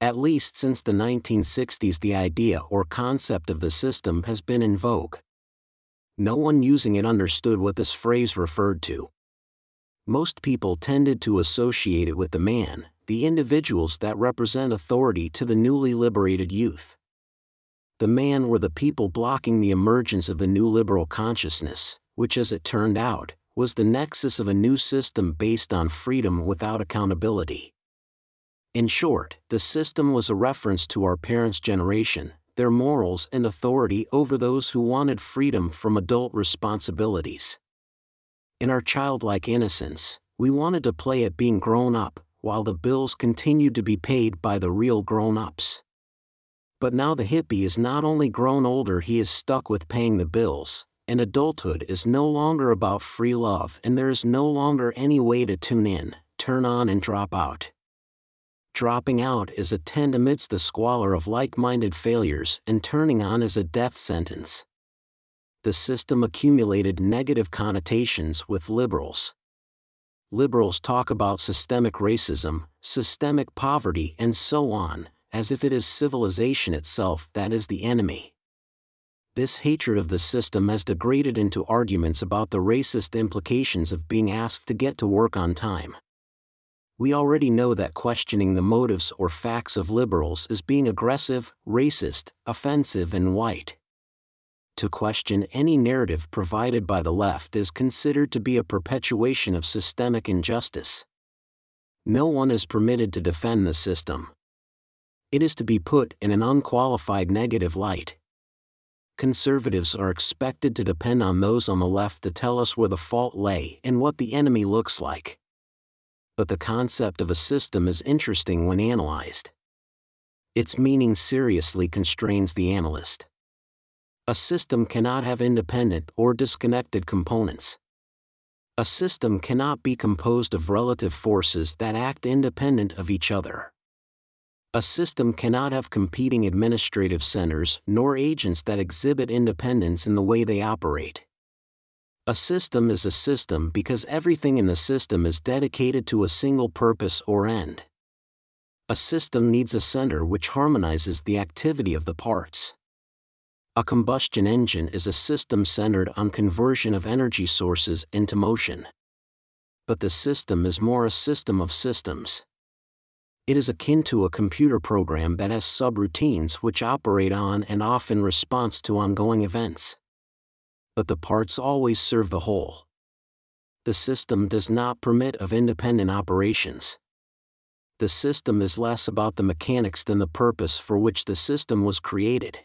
At least since the 1960s, the idea or concept of the system has been in vogue. No one using it understood what this phrase referred to. Most people tended to associate it with the man, the individuals that represent authority to the newly liberated youth. The man were the people blocking the emergence of the new liberal consciousness, which, as it turned out, was the nexus of a new system based on freedom without accountability. In short, the system was a reference to our parents' generation, their morals and authority over those who wanted freedom from adult responsibilities. In our childlike innocence, we wanted to play at being grown up, while the bills continued to be paid by the real grown ups. But now the hippie is not only grown older, he is stuck with paying the bills, and adulthood is no longer about free love, and there is no longer any way to tune in, turn on, and drop out dropping out is a tend amidst the squalor of like minded failures, and turning on is a death sentence. The system accumulated negative connotations with liberals. Liberals talk about systemic racism, systemic poverty, and so on, as if it is civilization itself that is the enemy. This hatred of the system has degraded into arguments about the racist implications of being asked to get to work on time we already know that questioning the motives or facts of liberals is being aggressive, racist, offensive, and white. To question any narrative provided by the left is considered to be a perpetuation of systemic injustice. No one is permitted to defend the system. It is to be put in an unqualified negative light. Conservatives are expected to depend on those on the left to tell us where the fault lay and what the enemy looks like but the concept of a system is interesting when analyzed. Its meaning seriously constrains the analyst. A system cannot have independent or disconnected components. A system cannot be composed of relative forces that act independent of each other. A system cannot have competing administrative centers nor agents that exhibit independence in the way they operate. A system is a system because everything in the system is dedicated to a single purpose or end. A system needs a center which harmonizes the activity of the parts. A combustion engine is a system centered on conversion of energy sources into motion. But the system is more a system of systems. It is akin to a computer program that has subroutines which operate on and off in response to ongoing events but the parts always serve the whole. The system does not permit of independent operations. The system is less about the mechanics than the purpose for which the system was created.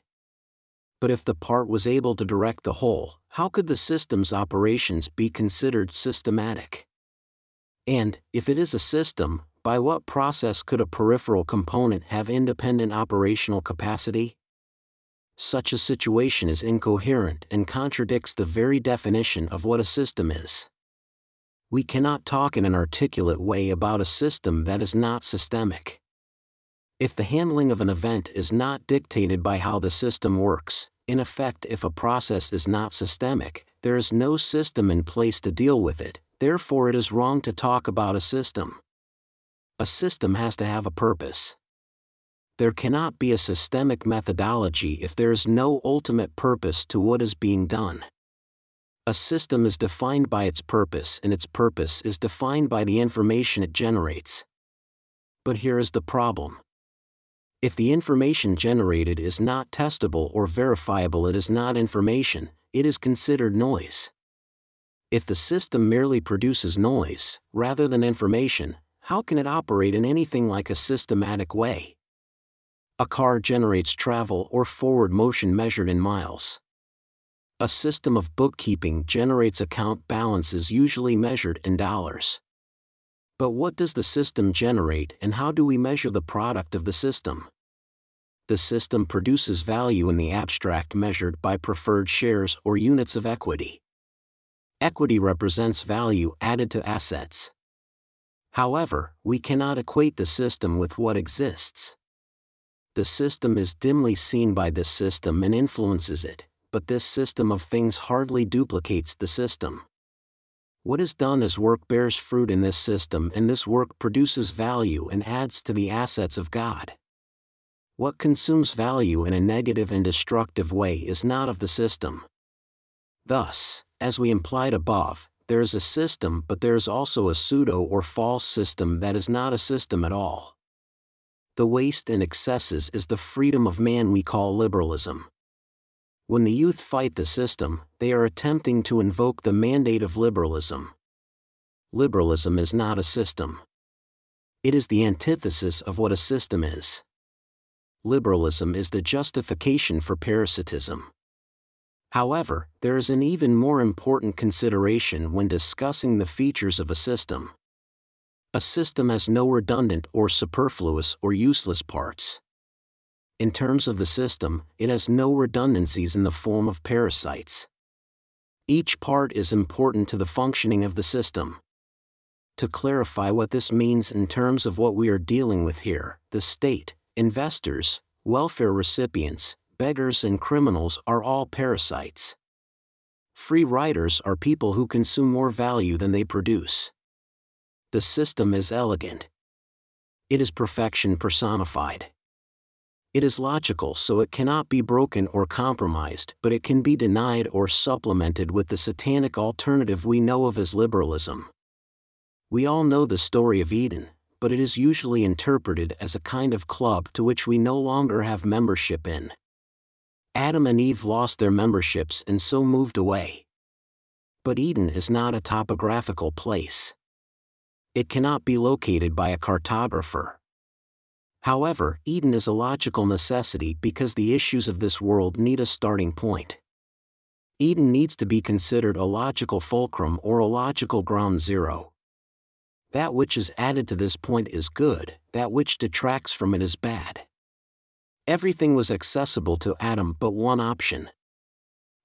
But if the part was able to direct the whole, how could the system's operations be considered systematic? And, if it is a system, by what process could a peripheral component have independent operational capacity? Such a situation is incoherent and contradicts the very definition of what a system is. We cannot talk in an articulate way about a system that is not systemic. If the handling of an event is not dictated by how the system works, in effect, if a process is not systemic, there is no system in place to deal with it, therefore, it is wrong to talk about a system. A system has to have a purpose there cannot be a systemic methodology if there is no ultimate purpose to what is being done. A system is defined by its purpose and its purpose is defined by the information it generates. But here is the problem. If the information generated is not testable or verifiable, it is not information, it is considered noise. If the system merely produces noise, rather than information, how can it operate in anything like a systematic way? A car generates travel or forward motion measured in miles. A system of bookkeeping generates account balances usually measured in dollars. But what does the system generate and how do we measure the product of the system? The system produces value in the abstract measured by preferred shares or units of equity. Equity represents value added to assets. However, we cannot equate the system with what exists. The system is dimly seen by this system and influences it, but this system of things hardly duplicates the system. What is done as work bears fruit in this system, and this work produces value and adds to the assets of God. What consumes value in a negative and destructive way is not of the system. Thus, as we implied above, there is a system but there is also a pseudo or false system that is not a system at all. The waste and excesses is the freedom of man we call liberalism. When the youth fight the system, they are attempting to invoke the mandate of liberalism. Liberalism is not a system. It is the antithesis of what a system is. Liberalism is the justification for parasitism. However, there is an even more important consideration when discussing the features of a system. A system has no redundant or superfluous or useless parts. In terms of the system, it has no redundancies in the form of parasites. Each part is important to the functioning of the system. To clarify what this means in terms of what we are dealing with here, the state, investors, welfare recipients, beggars, and criminals are all parasites. Free riders are people who consume more value than they produce. The system is elegant. It is perfection personified. It is logical so it cannot be broken or compromised, but it can be denied or supplemented with the satanic alternative we know of as liberalism. We all know the story of Eden, but it is usually interpreted as a kind of club to which we no longer have membership in. Adam and Eve lost their memberships and so moved away. But Eden is not a topographical place it cannot be located by a cartographer. However, Eden is a logical necessity because the issues of this world need a starting point. Eden needs to be considered a logical fulcrum or a logical ground zero. That which is added to this point is good, that which detracts from it is bad. Everything was accessible to Adam but one option.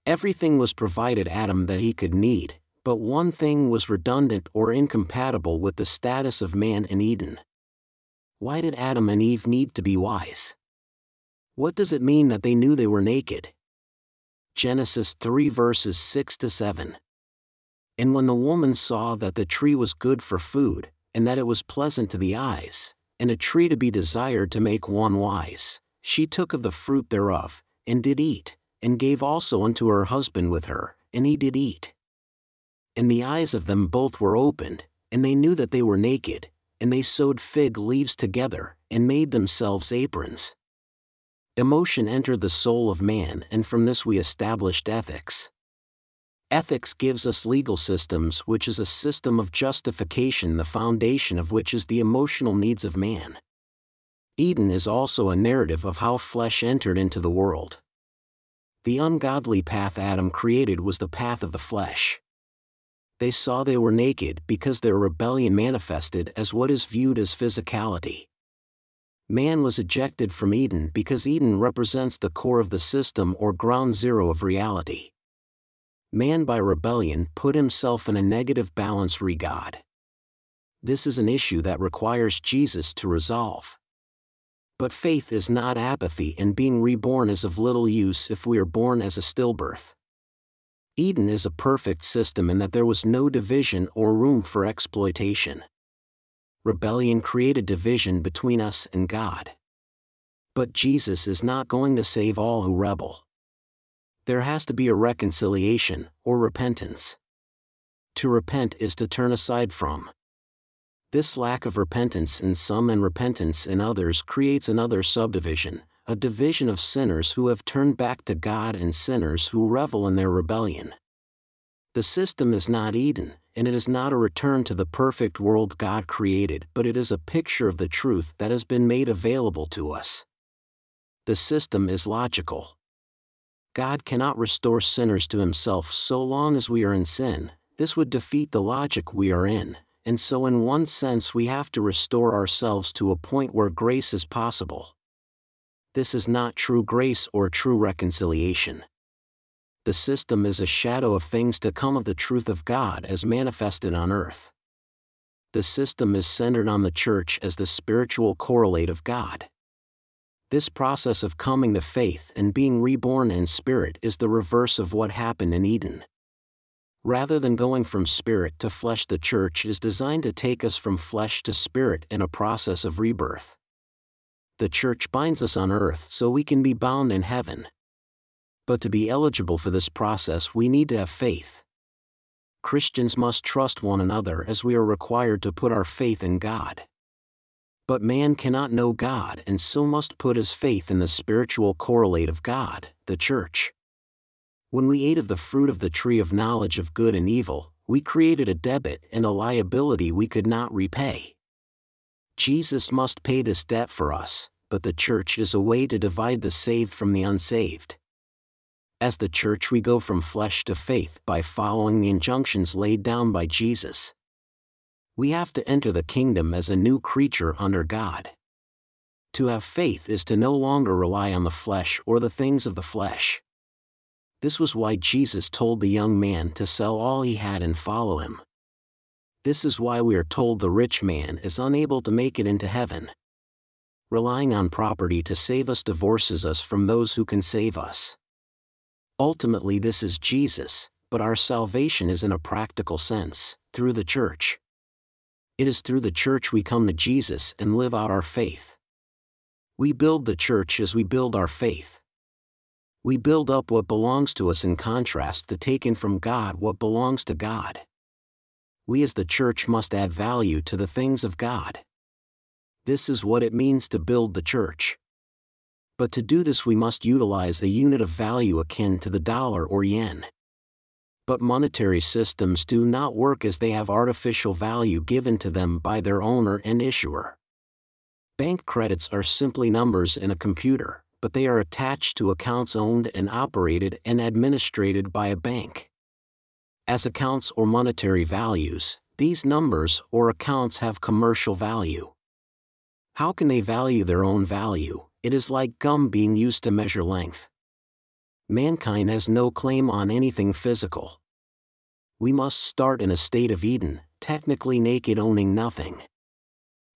Everything was provided Adam that he could need, but one thing was redundant or incompatible with the status of man in Eden. Why did Adam and Eve need to be wise? What does it mean that they knew they were naked? Genesis 3 verses 6 to 7. And when the woman saw that the tree was good for food, and that it was pleasant to the eyes, and a tree to be desired to make one wise, she took of the fruit thereof, and did eat, and gave also unto her husband with her, and he did eat and the eyes of them both were opened, and they knew that they were naked, and they sewed fig leaves together, and made themselves aprons. Emotion entered the soul of man, and from this we established ethics. Ethics gives us legal systems, which is a system of justification, the foundation of which is the emotional needs of man. Eden is also a narrative of how flesh entered into the world. The ungodly path Adam created was the path of the flesh they saw they were naked because their rebellion manifested as what is viewed as physicality. Man was ejected from Eden because Eden represents the core of the system or ground zero of reality. Man by rebellion put himself in a negative balance re God. This is an issue that requires Jesus to resolve. But faith is not apathy and being reborn is of little use if we are born as a stillbirth. Eden is a perfect system in that there was no division or room for exploitation. Rebellion created division between us and God. But Jesus is not going to save all who rebel. There has to be a reconciliation, or repentance. To repent is to turn aside from. This lack of repentance in some and repentance in others creates another subdivision, a division of sinners who have turned back to God and sinners who revel in their rebellion. The system is not Eden, and it is not a return to the perfect world God created, but it is a picture of the truth that has been made available to us. The system is logical. God cannot restore sinners to himself so long as we are in sin, this would defeat the logic we are in, and so in one sense we have to restore ourselves to a point where grace is possible this is not true grace or true reconciliation. The system is a shadow of things to come of the truth of God as manifested on earth. The system is centered on the church as the spiritual correlate of God. This process of coming to faith and being reborn in spirit is the reverse of what happened in Eden. Rather than going from spirit to flesh, the church is designed to take us from flesh to spirit in a process of rebirth. The church binds us on earth so we can be bound in heaven. But to be eligible for this process, we need to have faith. Christians must trust one another as we are required to put our faith in God. But man cannot know God and so must put his faith in the spiritual correlate of God, the church. When we ate of the fruit of the tree of knowledge of good and evil, we created a debit and a liability we could not repay. Jesus must pay this debt for us, but the church is a way to divide the saved from the unsaved. As the church, we go from flesh to faith by following the injunctions laid down by Jesus. We have to enter the kingdom as a new creature under God. To have faith is to no longer rely on the flesh or the things of the flesh. This was why Jesus told the young man to sell all he had and follow him. This is why we are told the rich man is unable to make it into heaven. Relying on property to save us divorces us from those who can save us. Ultimately, this is Jesus, but our salvation is in a practical sense, through the church. It is through the church we come to Jesus and live out our faith. We build the church as we build our faith. We build up what belongs to us in contrast to taking from God what belongs to God. We as the church must add value to the things of God. This is what it means to build the church but to do this we must utilize a unit of value akin to the dollar or yen. But monetary systems do not work as they have artificial value given to them by their owner and issuer. Bank credits are simply numbers in a computer, but they are attached to accounts owned and operated and administered by a bank. As accounts or monetary values, these numbers or accounts have commercial value. How can they value their own value? it is like gum being used to measure length. Mankind has no claim on anything physical. We must start in a state of Eden, technically naked owning nothing.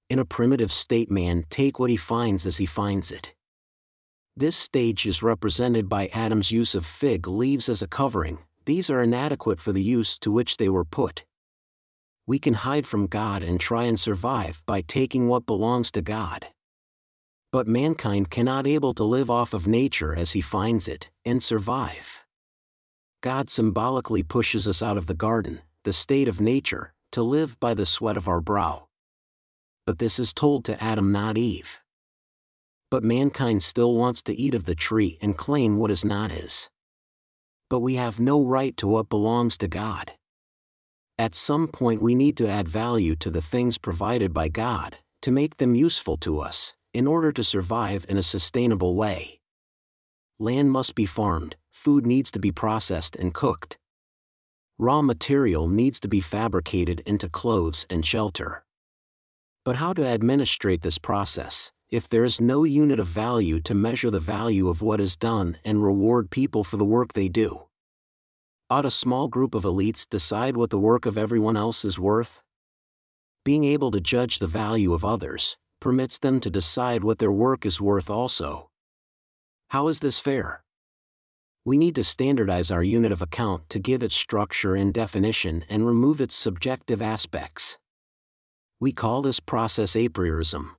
In a primitive state man take what he finds as he finds it. This stage is represented by Adam's use of fig leaves as a covering, these are inadequate for the use to which they were put. We can hide from God and try and survive by taking what belongs to God but mankind cannot able to live off of nature as he finds it, and survive. God symbolically pushes us out of the garden, the state of nature, to live by the sweat of our brow. But this is told to Adam not Eve. But mankind still wants to eat of the tree and claim what is not his. But we have no right to what belongs to God. At some point we need to add value to the things provided by God, to make them useful to us, in order to survive in a sustainable way. Land must be farmed, food needs to be processed and cooked. Raw material needs to be fabricated into clothes and shelter. But how to administrate this process, if there is no unit of value to measure the value of what is done and reward people for the work they do? Ought a small group of elites decide what the work of everyone else is worth? Being able to judge the value of others, permits them to decide what their work is worth also. How is this fair? We need to standardize our unit of account to give it structure and definition and remove its subjective aspects. We call this process apriorism.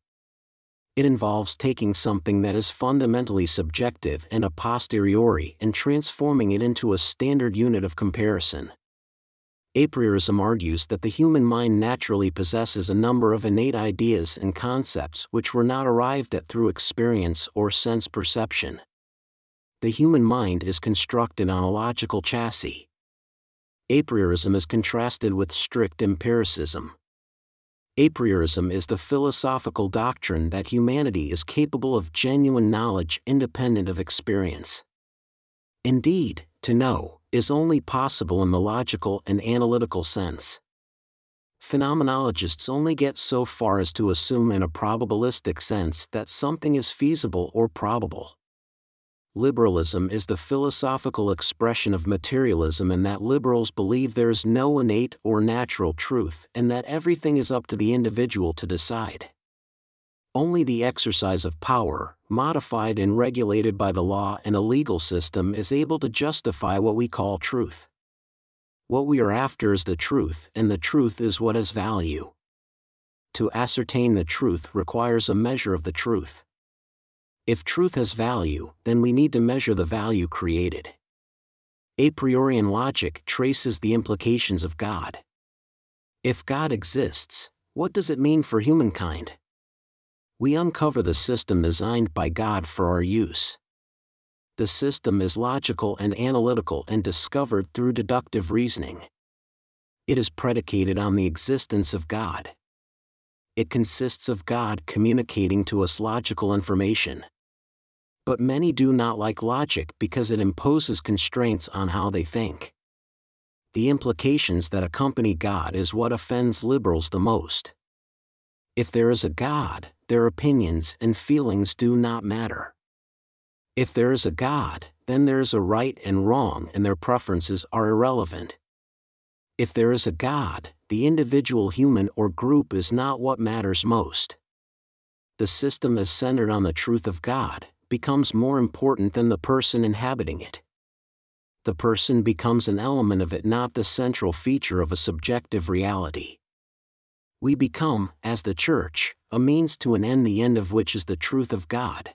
It involves taking something that is fundamentally subjective and a posteriori and transforming it into a standard unit of comparison apriorism argues that the human mind naturally possesses a number of innate ideas and concepts which were not arrived at through experience or sense perception. The human mind is constructed on a logical chassis. Apriorism is contrasted with strict empiricism. Apriorism is the philosophical doctrine that humanity is capable of genuine knowledge independent of experience. Indeed, to know, is only possible in the logical and analytical sense. Phenomenologists only get so far as to assume in a probabilistic sense that something is feasible or probable. Liberalism is the philosophical expression of materialism in that liberals believe there is no innate or natural truth and that everything is up to the individual to decide. Only the exercise of power, modified and regulated by the law and a legal system, is able to justify what we call truth. What we are after is the truth, and the truth is what has value. To ascertain the truth requires a measure of the truth. If truth has value, then we need to measure the value created. A priori logic traces the implications of God. If God exists, what does it mean for humankind? We uncover the system designed by God for our use. The system is logical and analytical and discovered through deductive reasoning. It is predicated on the existence of God. It consists of God communicating to us logical information. But many do not like logic because it imposes constraints on how they think. The implications that accompany God is what offends liberals the most. If there is a God, their opinions and feelings do not matter. If there is a God, then there is a right and wrong and their preferences are irrelevant. If there is a God, the individual human or group is not what matters most. The system is centered on the truth of God, becomes more important than the person inhabiting it. The person becomes an element of it, not the central feature of a subjective reality. We become, as the Church, a means to an end, the end of which is the truth of God.